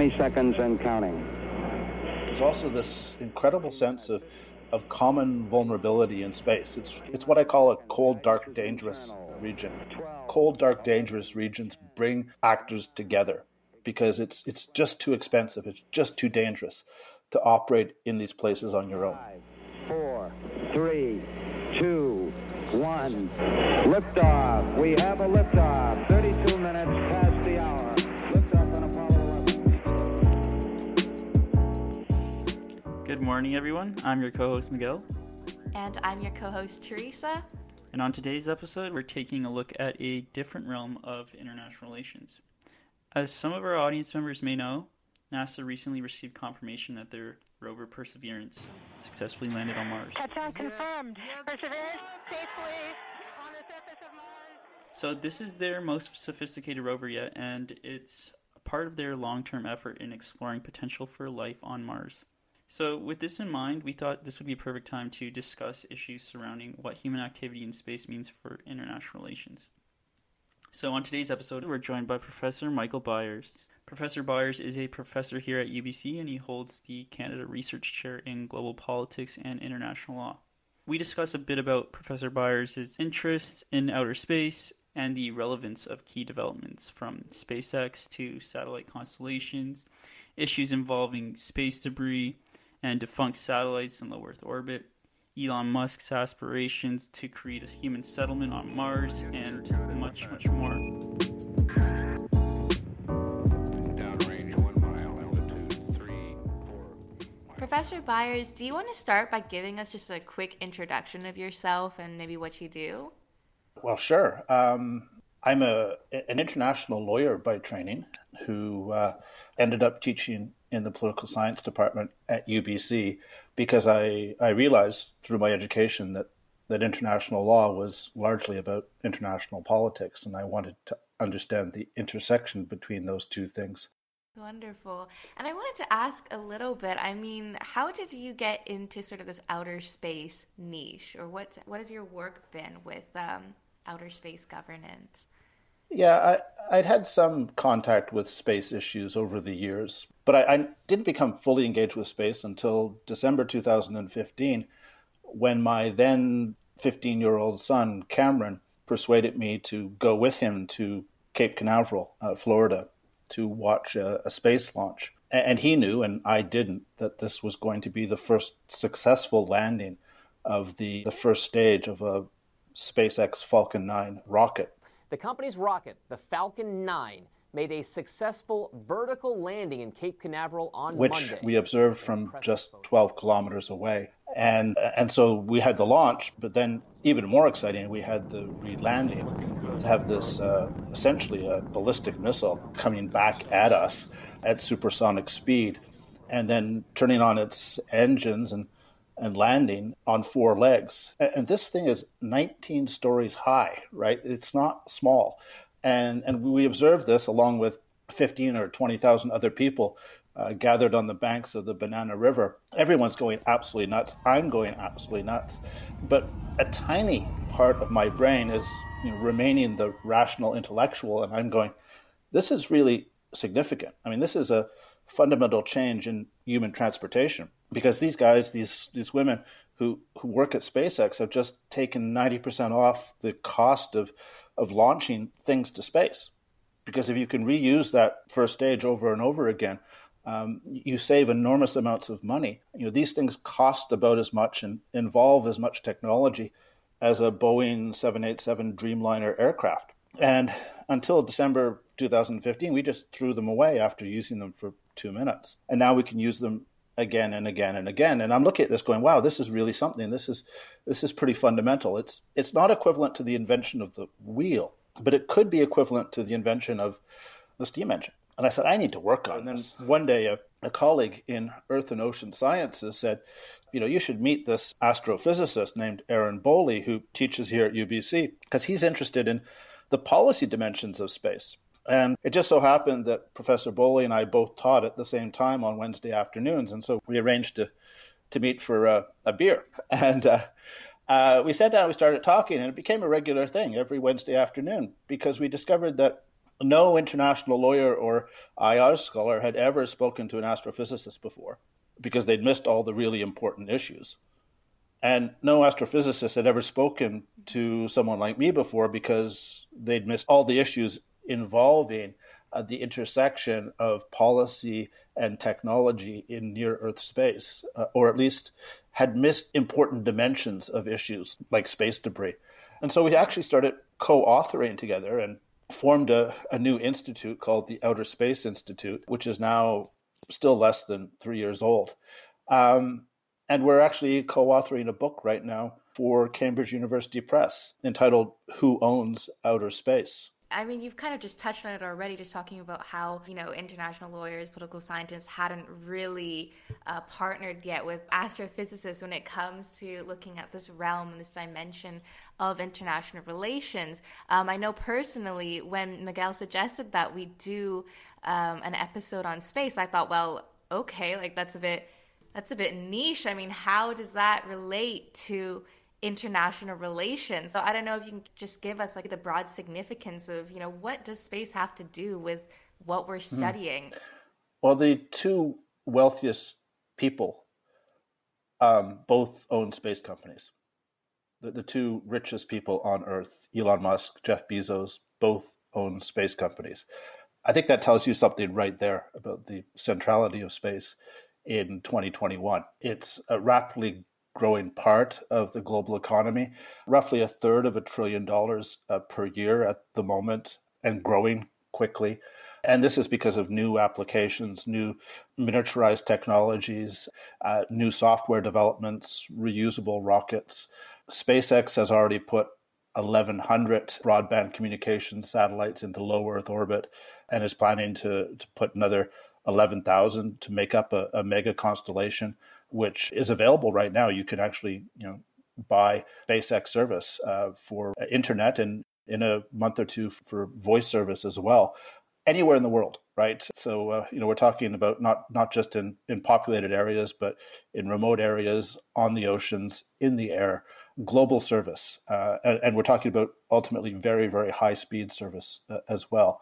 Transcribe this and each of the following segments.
20 seconds and counting. There's also this incredible sense of, of common vulnerability in space. It's, it's what I call a cold, dark, dangerous region. Cold, dark, dangerous regions bring actors together because it's, it's just too expensive, it's just too dangerous to operate in these places on your own. Four, three, two, one. Liftoff. We have a liftoff. 32 minutes past the hour. Good morning, everyone. I'm your co host, Miguel. And I'm your co host, Theresa. And on today's episode, we're taking a look at a different realm of international relations. As some of our audience members may know, NASA recently received confirmation that their rover Perseverance successfully landed on Mars. Touchdown confirmed. Perseverance safely on the surface of Mars. So, this is their most sophisticated rover yet, and it's part of their long term effort in exploring potential for life on Mars. So, with this in mind, we thought this would be a perfect time to discuss issues surrounding what human activity in space means for international relations. So, on today's episode, we're joined by Professor Michael Byers. Professor Byers is a professor here at UBC and he holds the Canada Research Chair in Global Politics and International Law. We discuss a bit about Professor Byers' interests in outer space and the relevance of key developments from SpaceX to satellite constellations, issues involving space debris and defunct satellites in low Earth orbit, Elon Musk's aspirations to create a human settlement on Mars, and much, much more. Downrange one mile, altitude three, four. Professor Byers, do you want to start by giving us just a quick introduction of yourself and maybe what you do? Well, sure. Um, I'm a an international lawyer by training who uh, ended up teaching in the political science department at UBC because I, I realized through my education that, that international law was largely about international politics, and I wanted to understand the intersection between those two things. Wonderful. And I wanted to ask a little bit. I mean, how did you get into sort of this outer space niche, or what's what has your work been with um, outer space governance? Yeah, I, I'd had some contact with space issues over the years, but I, I didn't become fully engaged with space until December 2015, when my then 15 year old son, Cameron, persuaded me to go with him to Cape Canaveral, uh, Florida, to watch a, a space launch. A- And he knew, and I didn't, that this was going to be the first successful landing of the, the first stage of a SpaceX Falcon 9 rocket. The company's rocket, the Falcon 9, made a successful vertical landing in Cape Canaveral on which Monday. we observed from just 12 kilometers away. And and so we had the launch, but then even more exciting, we had the re-landing to have this uh, essentially a ballistic missile coming back at us at supersonic speed, and then turning on its engines and and landing on four legs. And this thing is 19 stories high, right? It's not small. And, and we observed this along with 15 or 20,000 other people uh, gathered on the banks of the Banana River. Everyone's going absolutely nuts. I'm going absolutely nuts. But a tiny part of my brain is you know, remaining the rational intellectual, and I'm going, this is really significant. I mean, this is a fundamental change in human transportation because these guys, these these women who who work at SpaceX have just taken 90% off the cost of of launching things to space. Because if you can reuse that first stage over and over again, um, you save enormous amounts of money. You know, these things cost about as much and involve as much technology as a Boeing 787 Dreamliner aircraft. And until December 2015, we just threw them away after using them for two minutes. And now we can use them again and again and again. And I'm looking at this going, wow, this is really something. This is this is pretty fundamental. It's it's not equivalent to the invention of the wheel, but it could be equivalent to the invention of the steam engine. And I said, I need to work on and this. One day, a, a colleague in Earth and Ocean Sciences said, you know, you should meet this astrophysicist named Aaron Boley, who teaches here at UBC, because he's interested in the policy dimensions of space. And it just so happened that Professor Boley and I both taught at the same time on Wednesday afternoons. And so we arranged to, to meet for a, a beer. And uh, uh, we sat down, we started talking, and it became a regular thing every Wednesday afternoon because we discovered that no international lawyer or IR scholar had ever spoken to an astrophysicist before because they'd missed all the really important issues. And no astrophysicist had ever spoken to someone like me before because they'd missed all the issues involving uh, the intersection of policy and technology in near Earth space, uh, or at least had missed important dimensions of issues like space debris. And so we actually started co authoring together and formed a, a new institute called the Outer Space Institute, which is now still less than three years old. Um, and we're actually co authoring a book right now for Cambridge University Press entitled Who Owns Outer Space? I mean, you've kind of just touched on it already, just talking about how, you know, international lawyers, political scientists hadn't really uh, partnered yet with astrophysicists when it comes to looking at this realm and this dimension of international relations. Um, I know personally, when Miguel suggested that we do um, an episode on space, I thought, well, okay, like that's a bit. That's a bit niche. I mean, how does that relate to international relations. So I don't know if you can just give us like the broad significance of, you know, what does space have to do with what we're hmm. studying? Mm. Well, the two wealthiest people um, both own space companies. The, the two richest people on Earth, Elon Musk, Jeff Bezos, both own space companies. I think that tells you something right there about the centrality of space in 2021. It's a rapidly growing part of the global economy, roughly a third of a trillion dollars uh, per year at the moment, and growing quickly. And this is because of new applications, new miniaturized technologies, uh, new software developments, reusable rockets. SpaceX has already put 1,100 broadband communication satellites into low Earth orbit and is planning to, to put another 11,000 to make up a, a mega constellation which is available right now. You can actually, you know, buy SpaceX service uh, for internet and in a month or two for voice service as well anywhere in the world right? So uh, you know we're talking about not not just in in populated areas but in remote areas on the oceans in the air global service uh, and, and, we're talking about ultimately very very high speed service uh, as well.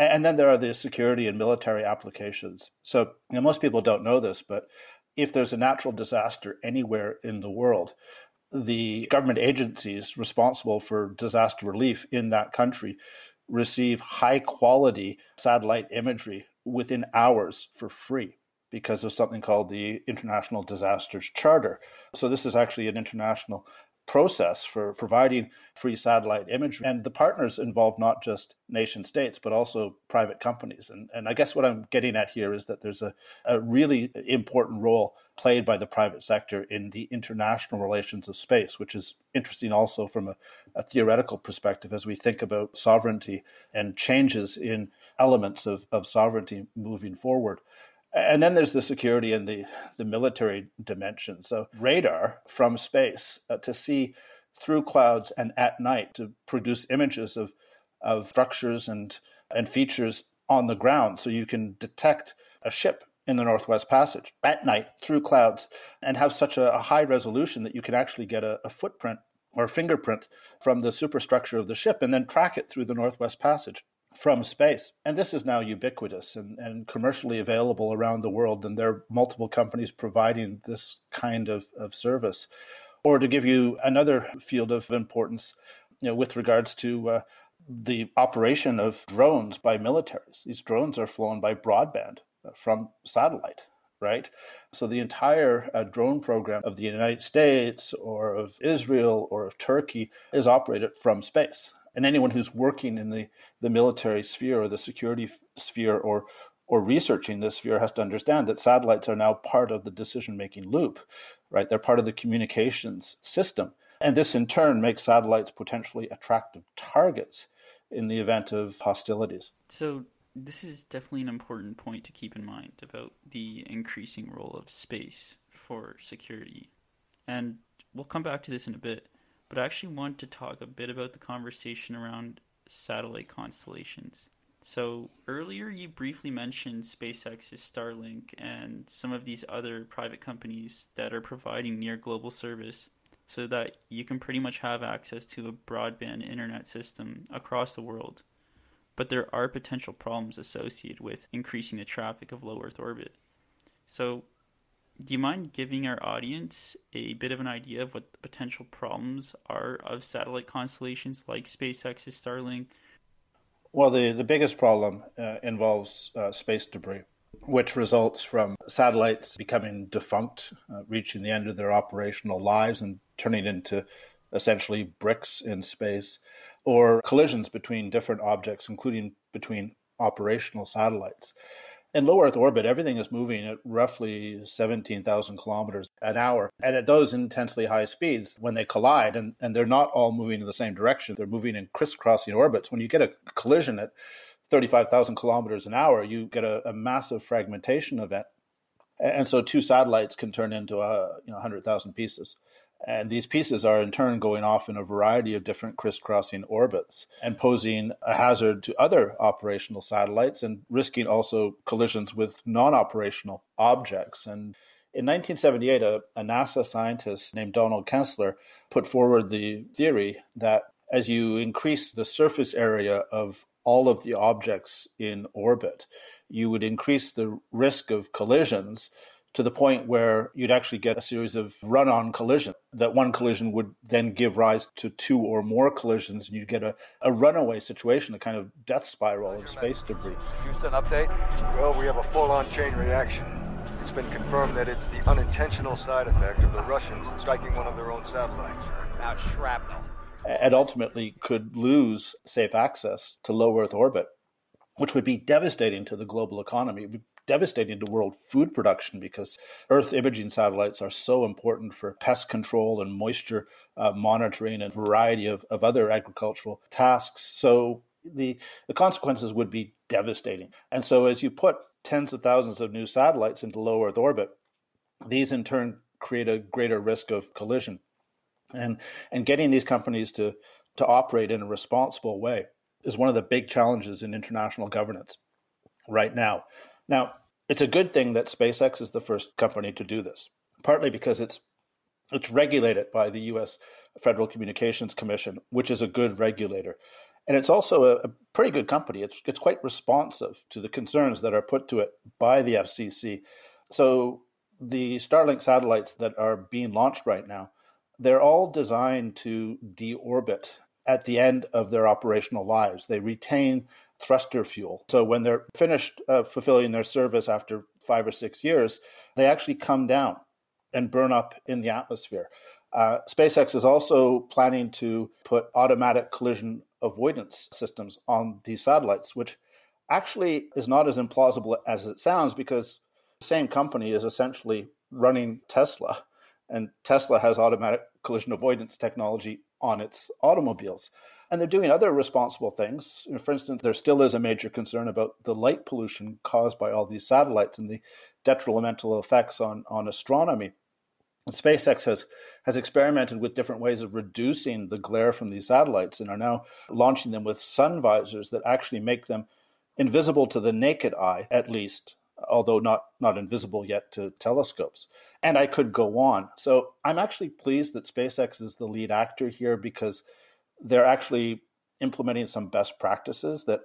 And, then there are the security and military applications. So you know, most people don't know this but if there's a natural disaster anywhere in the world, the government agencies responsible for disaster relief in that country receive high quality satellite imagery within hours for free because of something called the International Disasters Charter. So, this is actually an international process for providing free satellite imagery. And the partners involve not just nation states, but also private companies. And, and I guess what I'm getting at here is that there's a, a really important role played by the private sector in the international relations of space, which is interesting also from a, a theoretical perspective as we think about sovereignty and changes in elements of, of sovereignty moving forward. And then there's the security and the, the military dimension. So, radar from space uh, to see through clouds and at night to produce images of, of structures and, and features on the ground so you can detect a ship in the Northwest Passage at night through clouds and have such a, a high resolution that you can actually get a, a footprint or fingerprint from the superstructure of the ship and then track it through the Northwest Passage from space. And this is now ubiquitous and, and commercially available around the world. And there are multiple companies providing this kind of, of service. Or to give you another field of importance, you know, with regards to uh, the operation of drones by militaries. These drones are flown by broadband uh, from satellite, right? So the entire uh, drone program of the United States or of Israel or of Turkey is operated from space and anyone who's working in the, the military sphere or the security sphere or or researching this sphere has to understand that satellites are now part of the decision making loop, right? They're part of the communications system. And this in turn makes satellites potentially attractive targets in the event of hostilities. So, this is definitely an important point to keep in mind about the increasing role of space for security. And we'll come back to this in a bit but I actually want to talk a bit about the conversation around satellite constellations. So earlier you briefly mentioned SpaceX's Starlink and some of these other private companies that are providing near global service so that you can pretty much have access to a broadband internet system across the world. but there are potential problems associated with increasing the traffic of low Earth orbit. So, do you mind giving our audience a bit of an idea of what the potential problems are of satellite constellations like SpaceX's Starlink? Well, the, the biggest problem uh, involves uh, space debris, which results from satellites becoming defunct, uh, reaching the end of their operational lives, and turning into essentially bricks in space, or collisions between different objects, including between operational satellites. In low Earth orbit, everything is moving at roughly 17,000 kilometers an hour. And at those intensely high speeds, when they collide, and, and they're not all moving in the same direction, they're moving in crisscrossing orbits. When you get a collision at 35,000 kilometers an hour, you get a, a massive fragmentation event. And so two satellites can turn into a, you know, 100,000 pieces. And these pieces are in turn going off in a variety of different crisscrossing orbits and posing a hazard to other operational satellites and risking also collisions with non operational objects. And in 1978, a, a, NASA scientist named Donald Kessler put forward the theory that as you increase the surface area of all of the objects in orbit, you would increase the risk of collisions to the point where you'd actually get a series of run on collisions. That one collision would then give rise to two or more collisions, and you'd get a, a runaway situation, a kind of death spiral of space debris. Houston, update? Well, we have a full on chain reaction. It's been confirmed that it's the unintentional side effect of the Russians striking one of their own satellites. Now shrapnel. And ultimately could lose safe access to low Earth orbit, which would be devastating to the global economy. It would devastating to world food production because Earth imaging satellites are so important for pest control and moisture uh, monitoring and variety of, of other agricultural tasks. So the, the consequences would be devastating. And so as you put tens of thousands of new satellites into low Earth orbit, these in turn create a greater risk of collision. And, and getting these companies to, to operate in a responsible way is one of the big challenges in international governance right now. Now, it's a good thing that SpaceX is the first company to do this, partly because it's it's regulated by the U.S. Federal Communications Commission, which is a good regulator, and it's also a, a pretty good company. It's it's quite responsive to the concerns that are put to it by the FCC. So the Starlink satellites that are being launched right now, they're all designed to deorbit at the end of their operational lives. They retain thruster fuel. So when they're finished uh, fulfilling their service after five or six years, they actually come down and burn up in the atmosphere. Uh, SpaceX is also planning to put automatic collision avoidance systems on these satellites, which actually is not as implausible as it sounds because the same company is essentially running Tesla, and Tesla has automatic collision avoidance technology on its automobiles. And they're doing other responsible things. For instance, there still is a major concern about the light pollution caused by all these satellites and the detrimental effects on, on astronomy. And SpaceX has, has experimented with different ways of reducing the glare from these satellites and are now launching them with sun visors that actually make them invisible to the naked eye, at least, although not, not invisible yet to telescopes. And I could go on. So I'm actually pleased that SpaceX is the lead actor here because they're actually implementing some best practices that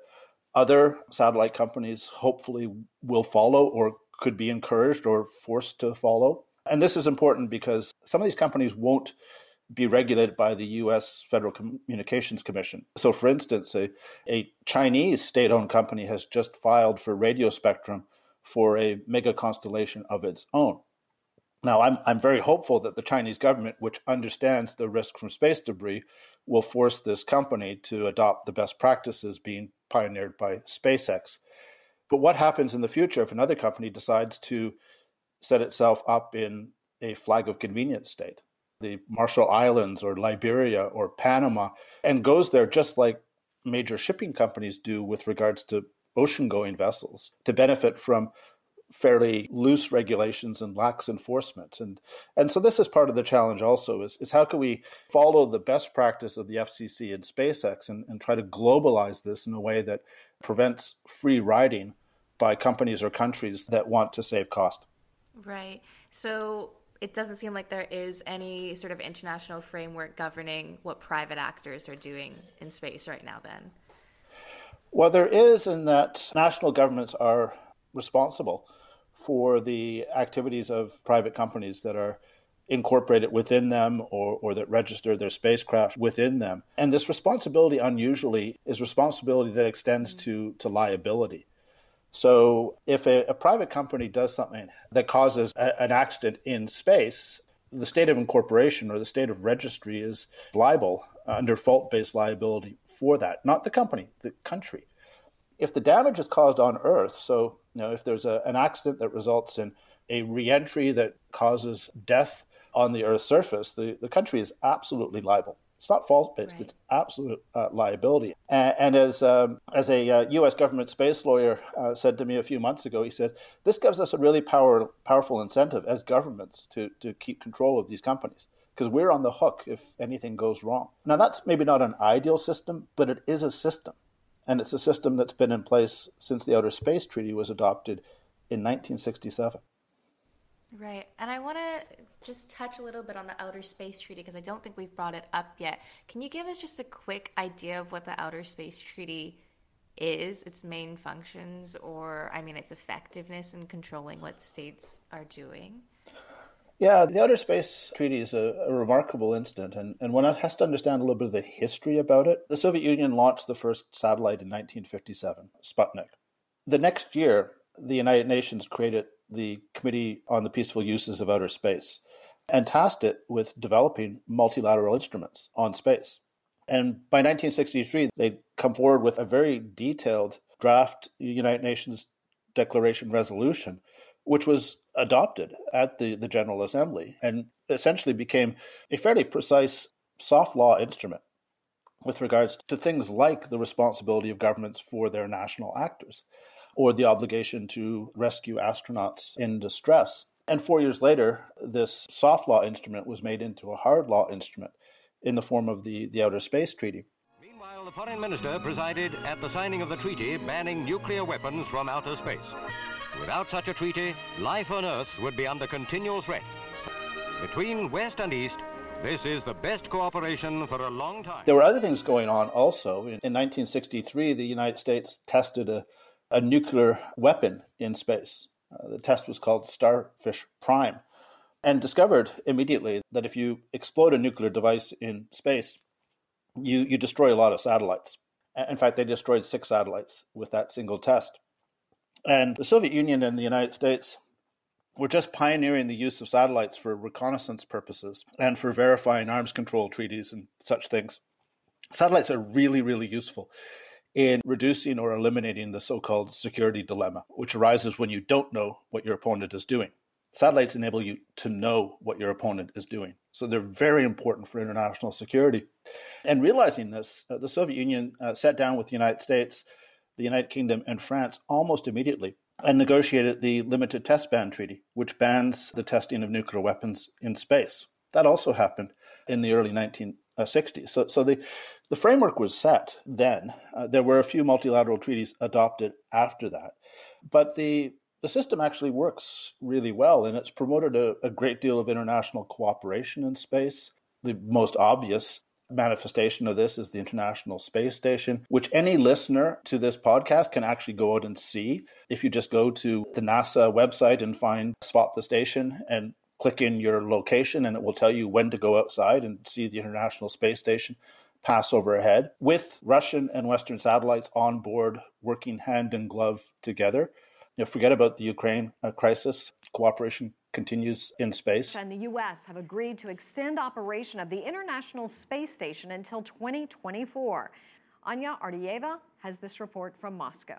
other satellite companies hopefully will follow or could be encouraged or forced to follow. And this is important because some of these companies won't be regulated by the US Federal Communications Commission. So, for instance, a, a Chinese state owned company has just filed for radio spectrum for a mega constellation of its own. Now, I'm, I'm very hopeful that the Chinese government, which understands the risk from space debris, will force this company to adopt the best practices being pioneered by SpaceX. But what happens in the future if another company decides to set itself up in a flag of convenience state, the Marshall Islands or Liberia or Panama, and goes there just like major shipping companies do with regards to ocean going vessels to benefit from fairly loose regulations and lax enforcement. And and so this is part of the challenge also is, is how can we follow the best practice of the FCC and SpaceX and, and try to globalize this in a way that prevents free riding by companies or countries that want to save cost. Right. So it doesn't seem like there is any sort of international framework governing what private actors are doing in space right now then. Well, there is in that national governments are responsible for the activities of private companies that are incorporated within them or, or that register their spacecraft within them. And this responsibility, unusually, is responsibility that extends mm. to, to liability. So if a, a private company does something that causes a, an accident in space, the state of incorporation or the state of registry is liable under fault based liability for that, not the company, the country. If the damage is caused on Earth, so you know, if there's a, an accident that results in a reentry that causes death on the Earth's surface, the, the country is absolutely liable. It's not fault based; right. it's absolute uh, liability. And, and as um, as a uh, U.S. government space lawyer uh, said to me a few months ago, he said this gives us a really power, powerful incentive as governments to to keep control of these companies because we're on the hook if anything goes wrong. Now that's maybe not an ideal system, but it is a system, and it's a system that's been in place since the Outer Space Treaty was adopted in 1967. Right. And I want to just touch a little bit on the Outer Space Treaty because I don't think we've brought it up yet. Can you give us just a quick idea of what the Outer Space Treaty is, its main functions, or, I mean, its effectiveness in controlling what states are doing? Yeah, the Outer Space Treaty is a, a, remarkable incident, and, and one has to understand a little bit of the history about it. The Soviet Union launched the first satellite in 1957, Sputnik. The next year, the United Nations created the Committee on the Peaceful Uses of Outer Space and tasked it with developing multilateral instruments on space. And by 1963, they come forward with a very detailed draft United Nations Declaration resolution, which was adopted at the, the General Assembly and essentially became a fairly precise soft law instrument with regards to things like the responsibility of governments for their national actors or the obligation to rescue astronauts in distress. And four years later, this soft law instrument was made into a hard law instrument in the form of the, the Outer Space Treaty. Meanwhile, the foreign minister presided at the signing of the treaty banning nuclear weapons from outer space. Without such a treaty, life on Earth would be under continual threat. Between West and East, this is the best cooperation for a long time. There were other things going on also. In 1963, the United States tested a a nuclear weapon in space. Uh, the test was called Starfish Prime and discovered immediately that if you explode a nuclear device in space, you, you destroy a lot of satellites. In fact, they destroyed six satellites with that single test. And the Soviet Union and the United States were just pioneering the use of satellites for reconnaissance purposes and for verifying arms control treaties and such things. Satellites are really, really useful in reducing or eliminating the so called security dilemma, which arises when you don't know what your opponent is doing. Satellites enable you to know what your opponent is doing. So they're very important for international security. And realizing this, uh, the Soviet Union uh, sat down with the United States, the United Kingdom, and France almost immediately and negotiated the Limited Test Ban Treaty, which bans the testing of nuclear weapons in space. That also happened in the early 1960s. So, so the, the framework was set then. Uh, there were a few multilateral treaties adopted after that. But the, the system actually works really well, and it's promoted a, a great deal of international cooperation in space. The most obvious manifestation of this is the International Space Station, which any listener to this podcast can actually go out and see. If you just go to the NASA website and find Spot the Station and click in your location, and it will tell you when to go outside and see the International Space Station pass overhead with Russian and Western satellites on board working hand in glove together. You know, forget about the Ukraine uh, crisis. Cooperation continues in space. And the U.S. have agreed to extend operation of the International Space Station until 2024. Anya Ardiyeva has this report from Moscow.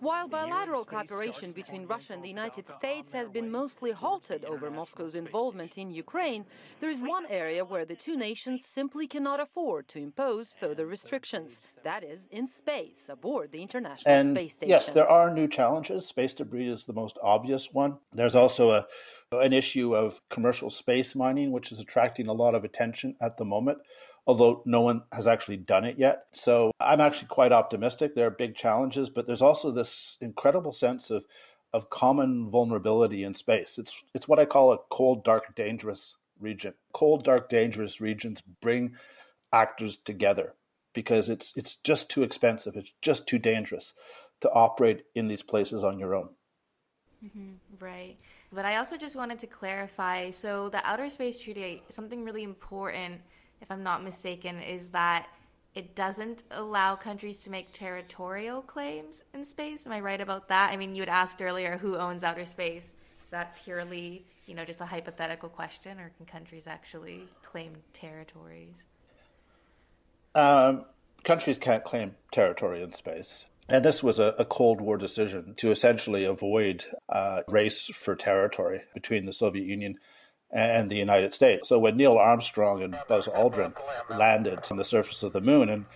While bilateral cooperation between Russia and the United States has been mostly halted over Moscow's involvement in Ukraine, there is one area where the two nations simply cannot afford to impose further restrictions. That is, in space, aboard the International and Space Station. Yes, there are new challenges. Space debris is the most obvious one. There's also a an issue of commercial space mining, which is attracting a lot of attention at the moment although no one has actually done it yet. So I'm actually quite optimistic. There are big challenges, but there's also this incredible sense of of common vulnerability in space. It's it's what I call a cold, dark, dangerous region. Cold, dark, dangerous regions bring actors together. because it's it's just too expensive. It's just too dangerous to operate in these places on your own. Mm-hmm, right. But I also just wanted to clarify so, the Outer Space Treaty, something really important, if I'm not mistaken, is that it doesn't allow countries to make territorial claims in space. Am I right about that? I mean, you had asked earlier who owns outer space. Is that purely, you know, just a hypothetical question, or can countries actually claim territories? Um, countries can't claim territory in space. And this was a, a, Cold War decision to essentially avoid a race for territory between the Soviet Union and the United States. So when Neil Armstrong and Buzz Aldrin landed on the surface of the moon and,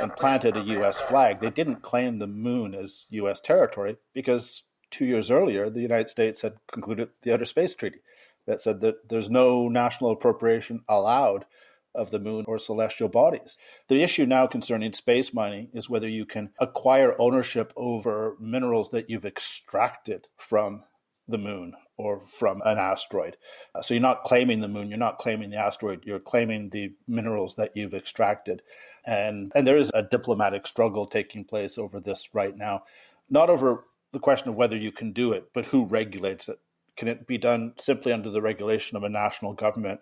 and planted a U.S. flag, they didn't claim the moon as U.S. territory because two years earlier the United States had concluded the Outer Space Treaty that said that there's no national appropriation allowed of the moon or celestial bodies. The issue now concerning space mining is whether you can acquire ownership over minerals that you've extracted from the moon or from an asteroid. Uh, so you're not claiming the moon, you're not claiming the asteroid, you're claiming the minerals that you've extracted. And and there is a diplomatic struggle taking place over this right now. Not over the question of whether you can do it, but who regulates it. Can it be done simply under the regulation of a national government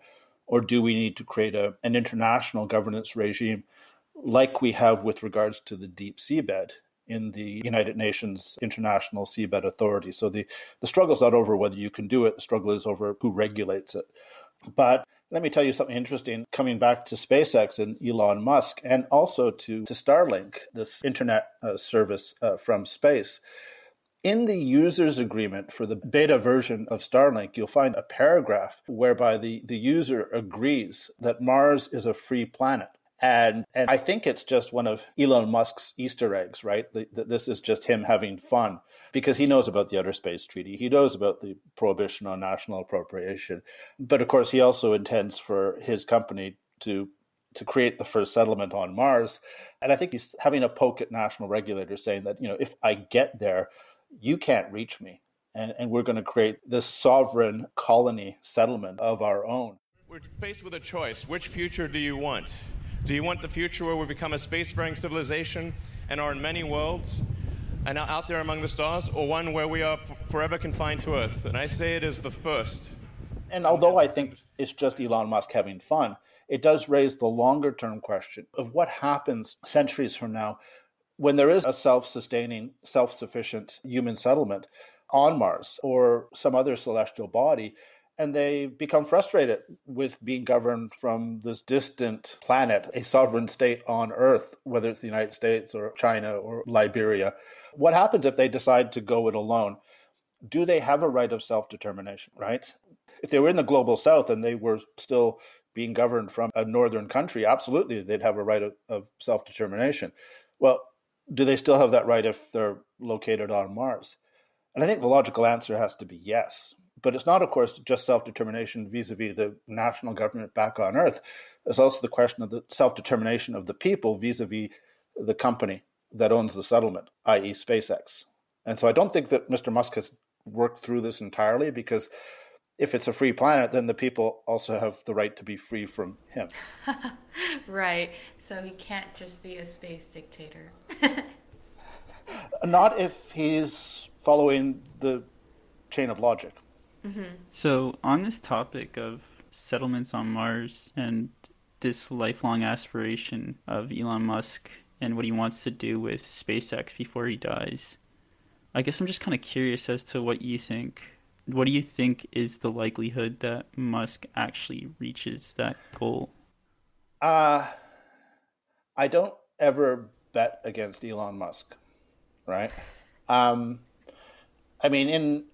or do we need to create a, an international governance regime like we have with regards to the deep seabed in the United Nations International Seabed Authority? So the, the struggle is not over whether you can do it, the struggle is over who regulates it. But let me tell you something interesting coming back to SpaceX and Elon Musk, and also to, to Starlink, this internet uh, service uh, from space. In the user's agreement for the beta version of Starlink, you'll find a paragraph whereby the, the user agrees that Mars is a free planet. And, and I think it's just one of Elon Musk's Easter eggs, right? That this is just him having fun because he knows about the Outer Space Treaty. He knows about the prohibition on national appropriation. But of course, he also intends for his company to to create the first settlement on Mars. And I think he's having a poke at national regulators saying that, you know, if I get there, you can't reach me. And, and we're going to create this sovereign colony settlement of our own. We're faced with a choice. Which future do you want? Do you want the future where we become a spacefaring civilization and are in many worlds and are out there among the stars, or one where we are forever confined to Earth? And I say it is the first. And although I think it's just Elon Musk having fun, it does raise the longer term question of what happens centuries from now when there is a self sustaining, self sufficient human settlement on Mars or some other celestial body, and they become frustrated with being governed from this distant planet, a sovereign state on Earth, whether it's the United States or China or Liberia. What happens if they decide to go it alone? Do they have a right of self determination, right? If they were in the global south and they were still being governed from a northern country, absolutely they'd have a right of, of self determination. Well, do they still have that right if they're located on Mars? And I think the logical answer has to be yes. But it's not, of course, just self determination vis a vis the national government back on Earth. It's also the question of the self determination of the people vis a vis the company that owns the settlement, i.e., SpaceX. And so I don't think that Mr. Musk has worked through this entirely because if it's a free planet, then the people also have the right to be free from him. right. So he can't just be a space dictator. Not if he's following the chain of logic. Mm-hmm. So, on this topic of settlements on Mars and this lifelong aspiration of Elon Musk and what he wants to do with SpaceX before he dies, I guess I'm just kind of curious as to what you think what do you think is the likelihood that Musk actually reaches that goal? Uh, I don't ever bet against Elon Musk, right? Um, I mean, in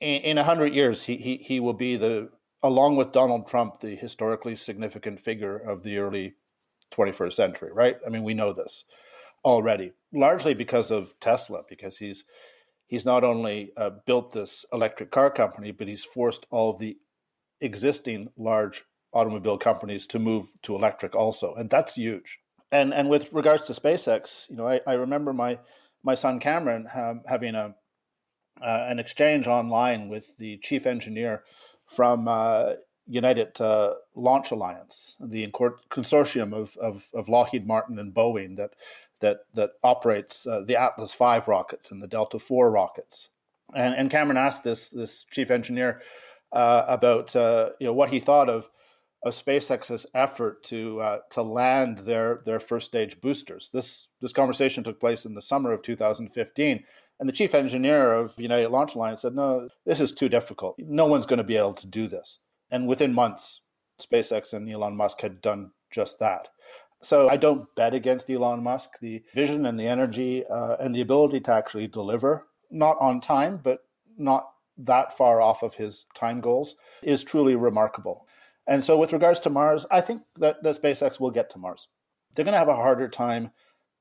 in a hundred years, he, he he will be the along with Donald Trump the historically significant figure of the early 21st century, right? I mean, we know this already, largely because of Tesla, because he's he's not only uh, built this electric car company, but he's forced all of the existing large automobile companies to move to electric also, and that's huge. And and with regards to SpaceX, you know, I, I remember my my son Cameron um, having a uh, an exchange online with the chief engineer from uh, United uh, Launch Alliance, the consortium of, of, of Lockheed Martin and Boeing that that that operates uh, the Atlas V rockets and the Delta IV rockets. And, and Cameron asked this this chief engineer uh, about uh, you know what he thought of of SpaceX's effort to uh, to land their their first stage boosters. This this conversation took place in the summer of 2015, and the chief engineer of United Launch Alliance said, "No, this is too difficult. No one's going to be able to do this." And within months, SpaceX and Elon Musk had done just that. So I don't bet against Elon Musk. The vision and the energy uh, and the ability to actually deliver, not on time, but not that far off of his time goals, is truly remarkable. And so, with regards to Mars, I think that, that SpaceX will get to Mars. They're going to have a harder time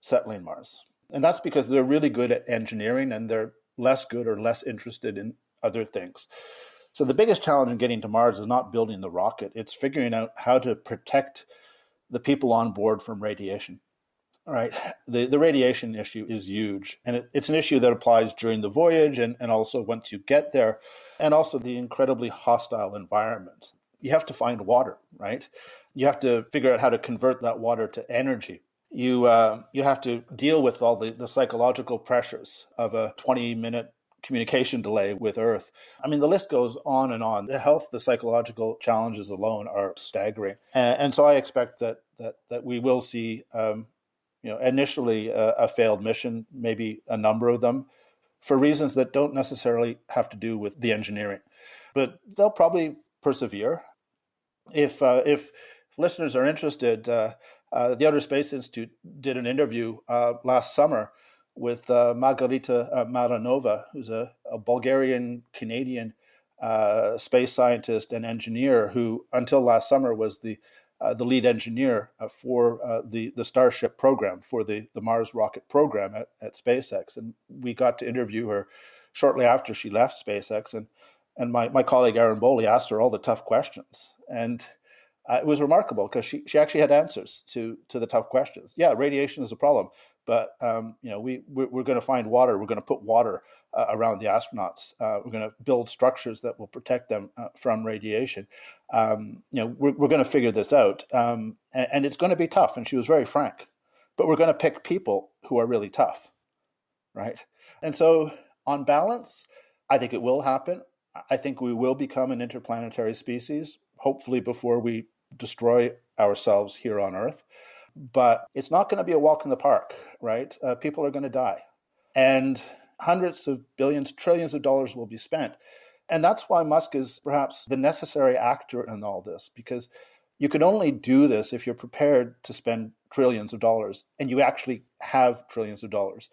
settling Mars. And that's because they're really good at engineering and they're less good or less interested in other things. So, the biggest challenge in getting to Mars is not building the rocket, it's figuring out how to protect the people on board from radiation. All right. The, the radiation issue is huge. And it, it's an issue that applies during the voyage and, and also once you get there, and also the incredibly hostile environment. You have to find water, right? You have to figure out how to convert that water to energy. You, uh, you have to deal with all the, the psychological pressures of a 20 minute communication delay with Earth. I mean, the list goes on and on. The health, the psychological challenges alone are staggering, and, and so I expect that that that we will see, um, you know, initially a, a, failed mission, maybe a number of them, for reasons that don't necessarily have to do with the engineering, but they'll probably persevere. If uh, if listeners are interested. Uh, uh, the Outer Space Institute did an interview uh, last summer with uh, Margarita uh, Marinova, who's a, a Bulgarian Canadian uh, space scientist and engineer who, until last summer, was the uh, the lead engineer uh, for uh, the the Starship program for the the Mars rocket program at, at SpaceX, and we got to interview her shortly after she left SpaceX, and and my, my colleague Aaron Boley asked her all the tough questions, and it was remarkable because she, she actually had answers to to the tough questions. Yeah, radiation is a problem. But um, you know, we we're, going to find water. We're going to put water uh, around the astronauts. Uh, we're going to build structures that will protect them uh, from radiation. Um, you know, we're, we're going to figure this out, um, and, and, it's going to be tough. And she was very frank. But we're going to pick people who are really tough, right? And so, on balance, I think it will happen. I think we will become an interplanetary species, hopefully before we destroy ourselves here on Earth but it's not going to be a walk in the park, right? Uh, people are going to die. And hundreds of billions, trillions of dollars will be spent. And that's why Musk is perhaps the necessary actor in all this, because you can only do this if you're prepared to spend trillions of dollars and you actually have trillions of dollars.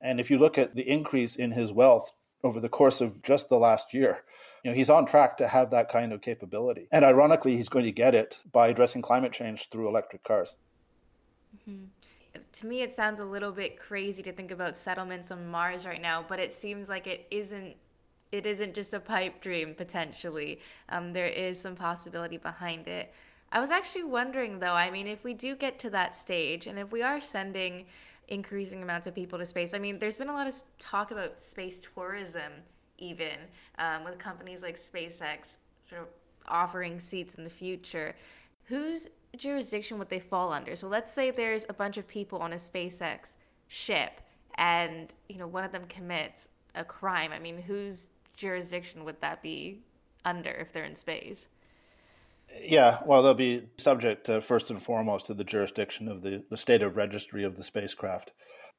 And if you look at the increase in his wealth over the course of just the last year, you know, he's on track to have that kind of capability. And ironically, he's going to get it by addressing climate change through electric cars. Mm-hmm. To me, it sounds a little bit crazy to think about settlements on Mars right now, but it seems like it isn't. It isn't just a pipe dream. Potentially, um, there is some possibility behind it. I was actually wondering, though. I mean, if we do get to that stage, and if we are sending increasing amounts of people to space, I mean, there's been a lot of talk about space tourism, even um, with companies like SpaceX sort of offering seats in the future. Whose jurisdiction would they fall under? So let's say there's a bunch of people on a SpaceX ship and, you know, one of them commits a crime. I mean, whose jurisdiction would that be under if they're in space? Yeah, well, they'll be subject to, first and foremost to the jurisdiction of the, the state of registry of the spacecraft.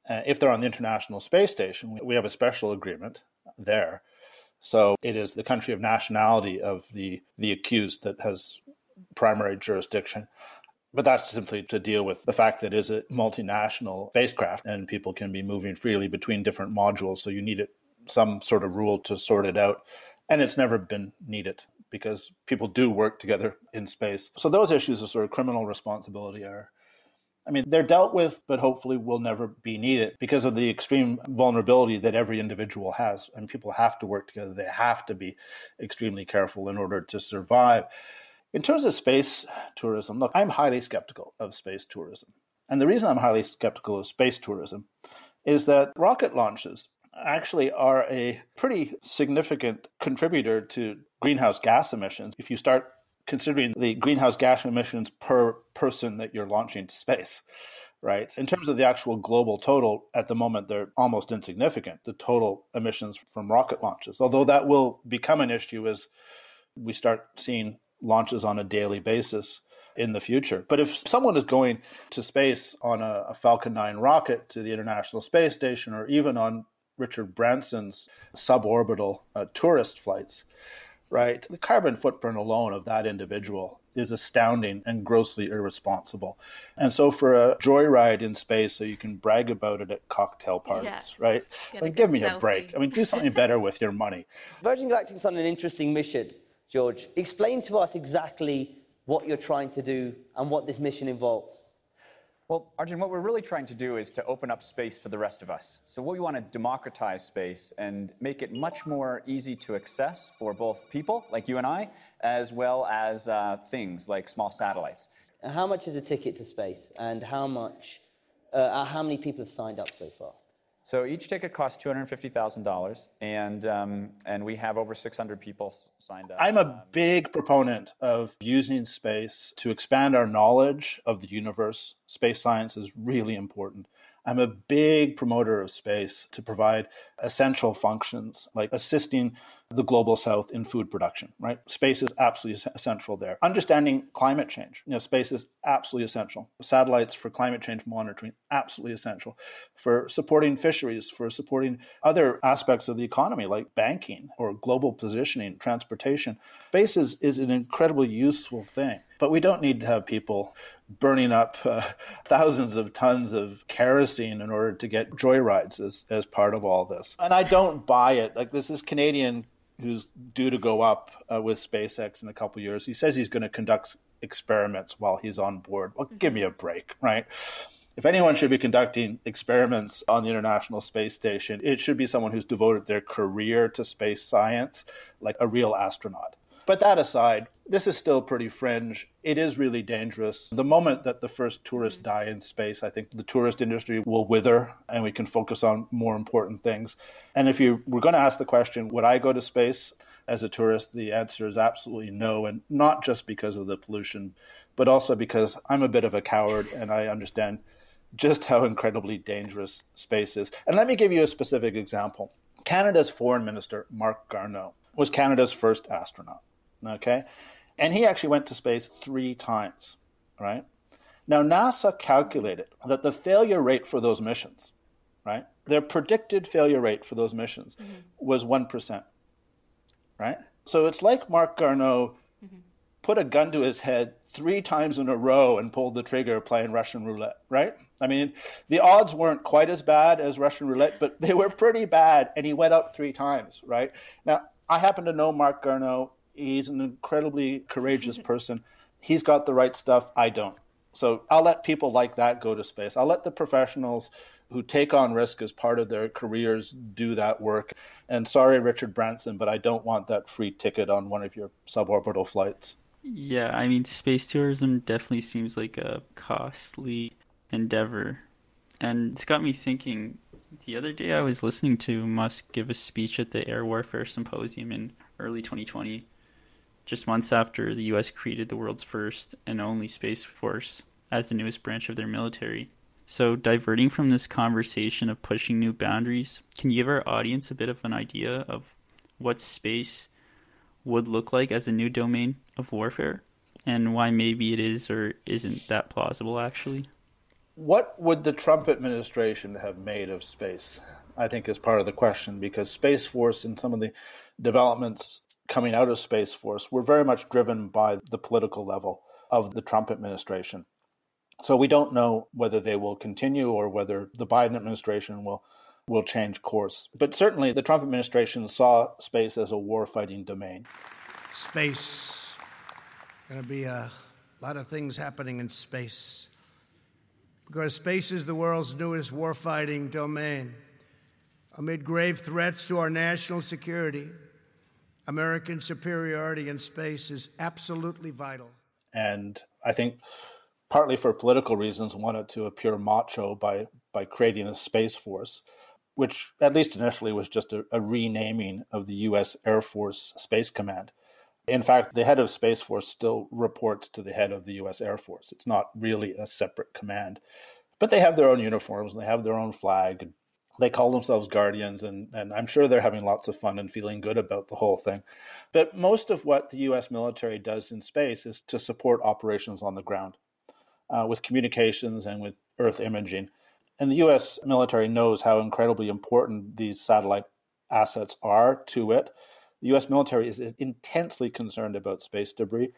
Uh, if they're on the International Space Station, we have a special agreement there. So it is the country of nationality of the, the accused that has primary jurisdiction. But that's simply to deal with the fact that it is a multinational spacecraft and people can be moving freely between different modules. So you need it, some sort of rule to sort it out. And it's never been needed because people do work together in space. So those issues of sort of criminal responsibility are, I mean, they're dealt with, but hopefully will never be needed because of the extreme vulnerability that every individual has. And people have to work together. They have to be extremely careful in order to survive. In terms of space tourism, look, I'm highly skeptical of space tourism. And the reason I'm highly skeptical of space tourism is that rocket launches actually are a pretty significant contributor to greenhouse gas emissions. If you start considering the greenhouse gas emissions per person that you're launching to space right? In terms of the actual global total, at the moment, they're almost insignificant, the total emissions from rocket launches, although that will become an issue as we start seeing launches on a daily basis in the future. But if someone is going to space on a, a Falcon 9 rocket to the International Space Station or even on Richard Branson's suborbital uh, tourist flights, right? The carbon footprint alone of that individual is astounding and grossly irresponsible. And so for a joyride in space so you can brag about it at cocktail parties, Yeah. right? Get I a mean, give good me a break. I mean, do something better with your money. Virgin Galactic's on an interesting mission, George. Explain to us exactly what you're trying to do and what this mission involves. Well, Arjun, what we're really trying to do is to open up space for the rest of us. So what we want to democratize space and make it much more easy to access for both people, like you and I, as well as uh, things like small satellites. How much is a ticket to space, and how much? Uh, how many people have signed up so far? So each ticket costs $250,000, and, um, and we have over 600 people signed up. I'm a big proponent of using space to expand our knowledge of the universe. Space science is really important. I'm a big promoter of space to provide essential functions like assisting the global south in food production, right? Space is absolutely essential there. Understanding climate change, you know, space is absolutely essential. Satellites for climate change monitoring, absolutely essential. For supporting fisheries, for supporting other aspects of the economy like banking or global positioning, transportation. Space is, is an incredibly useful thing. But we don't need to have people burning up uh, thousands of tons of kerosene in order to get joyrides as, as part of all this. And I don't buy it. Like, there's this Canadian who's due to go up uh, with SpaceX in a couple of years. He says he's going to conduct experiments while he's on board. Well, give me a break, right? If anyone should be conducting experiments on the International Space Station, it should be someone who's devoted their career to space science, like a real astronaut. But that aside, this is still pretty fringe. It is really dangerous. The moment that the first tourists mm. die in space, I think the tourist industry will wither and we can focus on more important things. And if you were going to ask the question, would I go to space as a tourist? The answer is absolutely no. And not just because of the pollution, but also because I'm a bit of a coward and I understand just how incredibly dangerous space is. And let me give you a specific example. Canada's foreign minister, Marc Garneau, was Canada's first astronaut. Okay? And he actually went to space three times, right? Now, NASA calculated that the failure rate for those missions, right? Their predicted failure rate for those missions mm-hmm. was 1%, right? So it's like Marc Garneau mm-hmm. put a gun to his head three times in a row and pulled the trigger playing Russian roulette, right? I mean, the odds weren't quite as bad as Russian roulette, but they were pretty bad, and he went up three times, right? Now, I happen to know Marc Garneau. He's an incredibly courageous person. He's got the right stuff. I don't. So I'll let people like that go to space. I'll let the professionals who take on risk as part of their careers do that work. And sorry, Richard Branson, but I don't want that free ticket on one of your suborbital flights. Yeah, I mean, space tourism definitely seems like a costly endeavor. And it's got me thinking the other day I was listening to Musk give a speech at the Air Warfare Symposium in early 2020, just months after the US created the world's first and only Space Force as the newest branch of their military. So, diverting from this conversation of pushing new boundaries, can you give our audience a bit of an idea of what space would look like as a new domain of warfare and why maybe it is or isn't that plausible actually? What would the Trump administration have made of space? I think is part of the question because Space Force and some of the developments coming out of Space Force were very much driven by the political level of the Trump administration. So we don't know whether they will continue or whether the Biden administration will will change course. But certainly the Trump administration saw space as a war-fighting domain. Space. Going to be a lot of things happening in space. Because space is the world's newest warfighting domain. Amid grave threats to our national security, American superiority in space is absolutely vital. and I think partly for political reasons wanted to appear macho by by creating a space force, which at least initially was just a, a renaming of the U.S. Air Force Space Command. In fact, the head of Space Force still reports to the head of the US Air Force. It's not really a separate command. But they have their own uniforms and they have their own flag. And they call themselves Guardians, and, and I'm sure they're having lots of fun and feeling good about the whole thing. But most of what the US military does in space is to support operations on the ground uh, with communications and with Earth imaging. And the US military knows how incredibly important these satellite assets are to it. The US military is, is intensely concerned about space debris,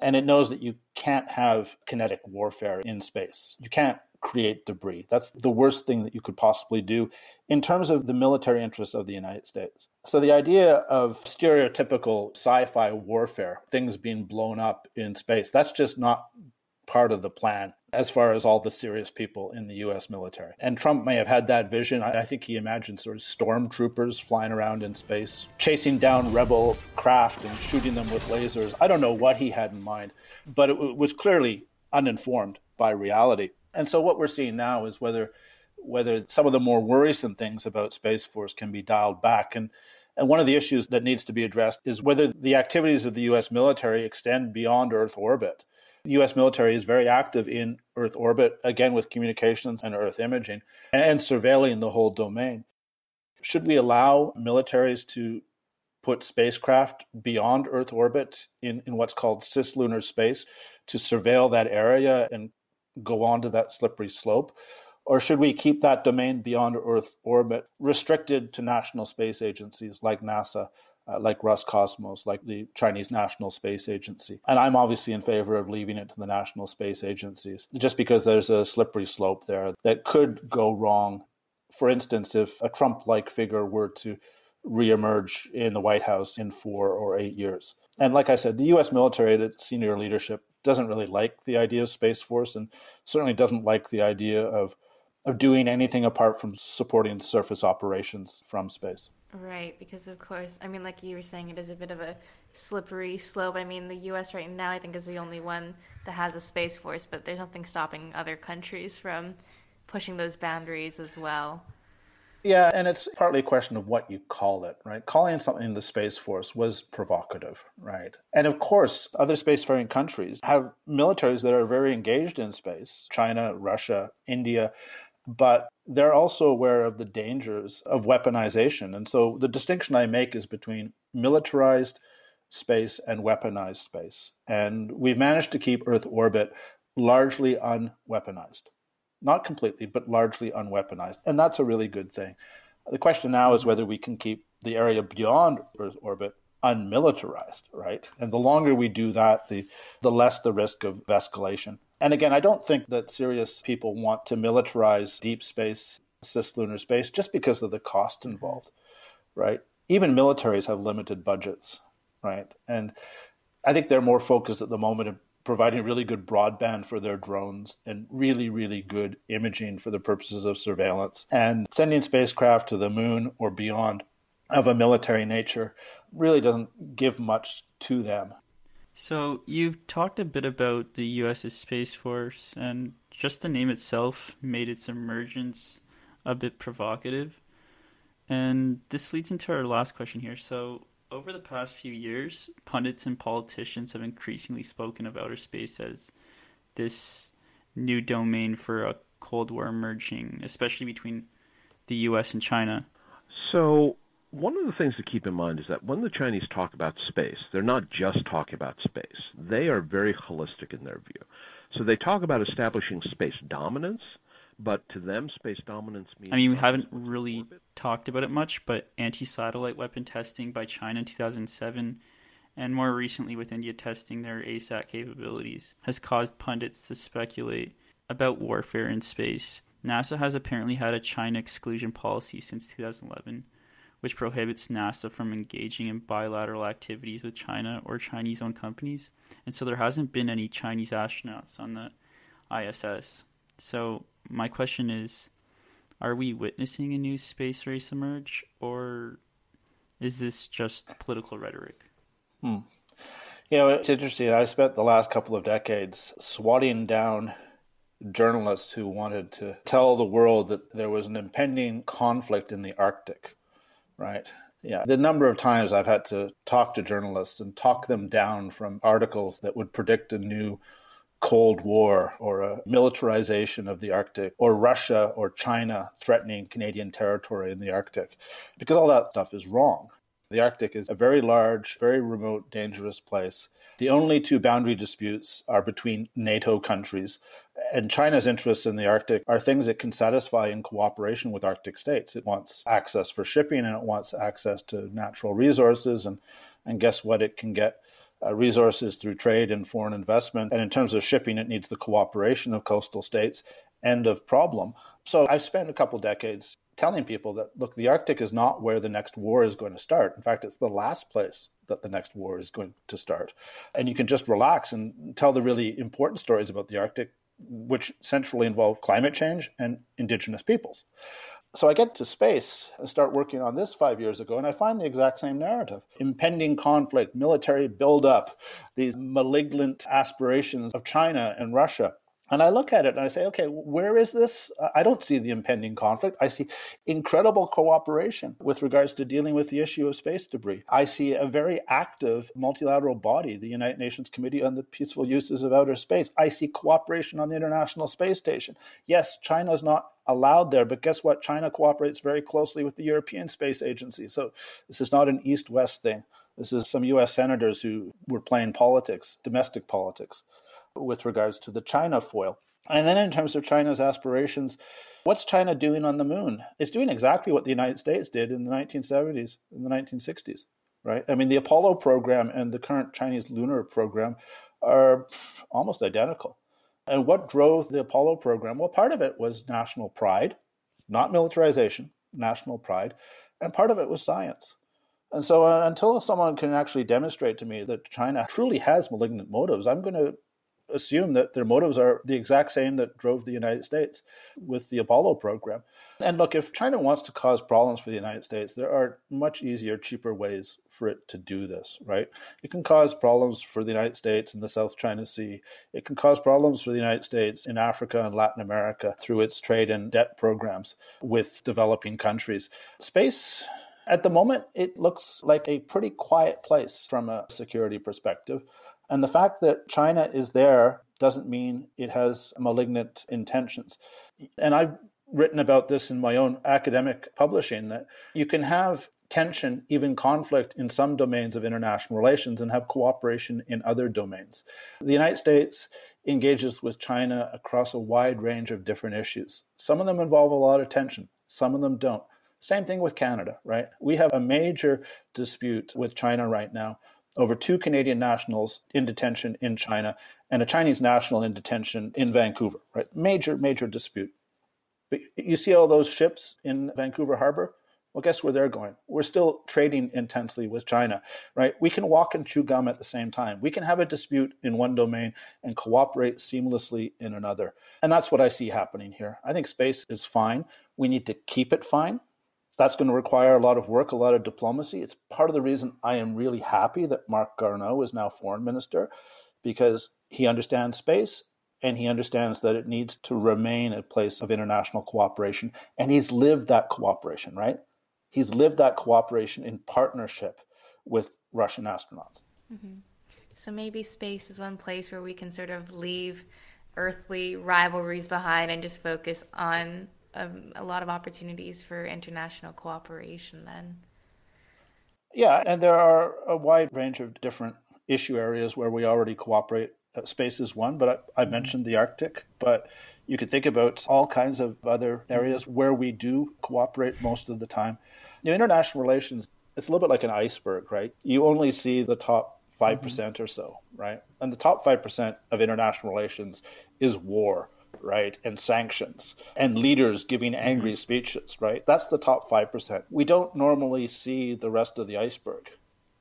and it knows that you can't have kinetic warfare in space. You can't create debris. That's the worst thing that you could possibly do in terms of the military interests of the United States. So, the idea of stereotypical sci fi warfare, things being blown up in space, that's just not part of the plan as far as all the serious people in the US military. And Trump may have had that vision. I think he imagined sort of stormtroopers flying around in space, chasing down rebel craft and shooting them with lasers. I don't know what he had in mind, but it was clearly uninformed by reality. And so what we're seeing now is whether whether some of the more worrisome things about Space Force can be dialed back. And and one of the issues that needs to be addressed is whether the activities of the US military extend beyond Earth orbit. The US military is very active in Earth orbit, again with communications and Earth imaging, and surveilling the whole domain. Should we allow militaries to put spacecraft beyond Earth orbit in, in what's called cislunar space to surveil that area and go onto that slippery slope? Or should we keep that domain beyond Earth orbit restricted to national space agencies like NASA, uh, like Roscosmos, like the Chinese National Space Agency? And I'm obviously in favor of leaving it to the national space agencies, just because there's a slippery slope there that could go wrong. For instance, if a Trump like figure were to reemerge in the White House in four or eight years. And like I said, the US military, the senior leadership, doesn't really like the idea of Space Force and certainly doesn't like the idea of of doing anything apart from supporting surface operations from space. Right, because of course, I mean, like you were saying, it is a bit of a slippery slope. I mean, the U.S. right now, I think, is the only one that has a space force, but there's nothing stopping other countries from pushing those boundaries as well. Yeah, and it's partly a question of what you call it, right? Calling something the Space Force was provocative, right? And of course, other spacefaring countries have militaries that are very engaged in space China, Russia, India but they're also aware of the dangers of weaponization. And so the distinction I make is between militarized space and weaponized space. And we've managed to keep Earth orbit largely unweaponized. Not completely, but largely unweaponized. And that's a really good thing. The question now is whether we can keep the area beyond Earth orbit unmilitarized, right? And the longer we do that, the, the less the risk of escalation. And again, I don't think that serious people want to militarize deep space, cislunar space, just because of the cost involved, right? Even militaries have limited budgets, right? And I think they're more focused at the moment providing really good broadband for their drones and really, really good imaging for the purposes of surveillance. And sending spacecraft to the moon or beyond of a military nature really doesn't give much to them. So you've talked a bit about the U.S.'s Space Force, and just the name itself made its emergence a bit provocative. And this leads into our last question here. So, over the past few years, pundits and politicians have increasingly spoken of outer space as this new domain for a Cold War emerging, especially between the U.S. and China. So, one of the things to keep in mind is that when the Chinese talk about space, they're not just talking about space. They are very holistic in their view. So they talk about establishing space dominance, but to them, space dominance means. I mean, we haven't really talked about it much, but anti satellite weapon testing by China in 2007, and more recently with India testing their ASAT capabilities, has caused pundits to speculate about warfare in space. NASA has apparently had a China exclusion policy since 2011 which prohibits NASA from engaging in bilateral activities with China or Chinese owned companies. And so there hasn't been any Chinese astronauts on the ISS. So my question is are we witnessing a new space race emerge or is this just political rhetoric? Hmm. You know, it's interesting. I spent the last couple of decades swatting down journalists who wanted to tell the world that there was an impending conflict in the Arctic right? Yeah, the number of times I've had to talk to journalists and talk them down from articles that would predict a new Cold War or a militarization of the Arctic or Russia or China threatening Canadian territory in the Arctic, because all that stuff is wrong. The Arctic is a very large, very remote, dangerous place. The only two boundary disputes are between NATO countries. And China's interests in the Arctic are things it can satisfy in cooperation with Arctic states. It wants access for shipping and it wants access to natural resources. And, and guess what? It can get uh, resources through trade and foreign investment. And in terms of shipping, it needs the cooperation of coastal states. End of problem. So I've spent a couple decades telling people that look, the Arctic is not where the next war is going to start. In fact, it's the last place that the next war is going to start. And you can just relax and tell the really important stories about the Arctic, which centrally involve climate change and indigenous peoples. So I get to space and start working on this five years ago, and I find the exact same narrative impending conflict, military buildup, these malignant aspirations of China and Russia. And I look at it and I say, okay, where is this? I don't see the impending conflict. I see incredible cooperation with regards to dealing with the issue of space debris. I see a very active multilateral body, the United Nations Committee on the Peaceful Uses of Outer Space. I see cooperation on the International Space Station. Yes, China's not allowed there, but guess what? China cooperates very closely with the European Space Agency. So this is not an east west thing. This is some US senators who were playing politics, domestic politics with regards to the China foil. And then in terms of China's aspirations, what's China doing on the moon? It's doing exactly what the United States did in the 1970s, in the 1960s, right? I mean, the Apollo program and the current Chinese lunar program are almost identical. And what drove the Apollo program? Well, part of it was national pride, not militarization, national pride, and part of it was science. And so, uh, until someone can actually demonstrate to me that China truly has malignant motives, I'm going to assume that their motives are the exact same that drove the United States with the Apollo program. And look, if China wants to cause problems for the United States, there are much easier, cheaper ways for it to do this, right? It can cause problems for the United States in the South China Sea. It can cause problems for the United States in Africa and Latin America through its trade and debt programs with developing countries. Space at the moment, it looks like a pretty quiet place from a security perspective. And the fact that China is there doesn't mean it has malignant intentions. And I've written about this in my own academic publishing that you can have tension, even conflict in some domains of international relations and have cooperation in other domains. The United States engages with China across a wide range of different issues. Some of them involve a lot of tension, some of them don't. Same thing with Canada, right? We have a major dispute with China right now over two Canadian nationals in detention in China and a Chinese national in detention in Vancouver, right? Major, major dispute. But you see all those ships in Vancouver Harbor? Well, guess where they're going? We're still trading intensely with China, right? We can walk and chew gum at the same time. We can have a dispute in one domain and cooperate seamlessly in another. And that's what I see happening here. I think space is fine. We need to keep it fine that's going to require a lot of work, a lot of diplomacy. It's part of the reason I am really happy that Marc Garneau is now foreign minister because he understands space and he understands that it needs to remain a place of international cooperation. And he's lived that cooperation, right? He's lived that cooperation in partnership with Russian astronauts. Mm-hmm. So maybe space is one place where we can sort of leave earthly rivalries behind and just focus on um, a lot of opportunities for international cooperation then. Yeah, and there are a wide range of different issue areas where we already cooperate. Uh, space is one, but I, I, mm-hmm. mentioned the Arctic, but you could think about all kinds of other areas where we do cooperate most of the time. You know, international relations, it's a little bit like an iceberg, right? You only see the top 5 mm-hmm. percent or so, right? And the top 5% of international relations is war right? And sanctions and leaders giving angry mm-hmm. speeches, right? That's the top 5%. We don't normally see the rest of the iceberg,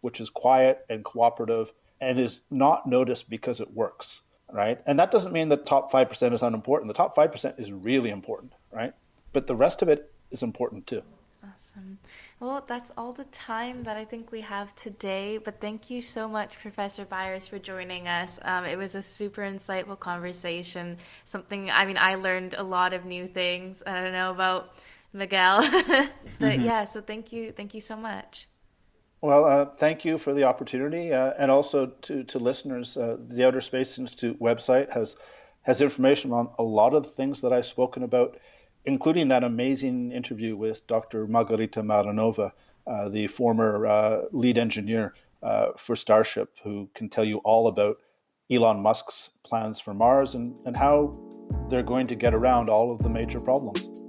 which is quiet and cooperative and is not noticed because it works, right? And that doesn't mean the top 5% is unimportant. The top 5% is really important, right? But the rest of it is important too. Awesome. Well, that's all the time that I think we have today. But thank you so much, Professor Byers, for joining us. Um, it was a super insightful conversation. Something, I mean, I learned a lot of new things. I don't know about Miguel. but Mhm. yeah, so thank you, thank you so much. Well, uh, thank you for the opportunity, uh, and also to, to listeners. Uh, the Outer Space Institute website has has information on a lot of the things that I've spoken about, including that amazing interview with Dr. Margarita Marinova, uh, the former uh, lead engineer uh, for Starship, who can tell you all about Elon Musk's plans for Mars and, and how they're going to get around all of the major problems.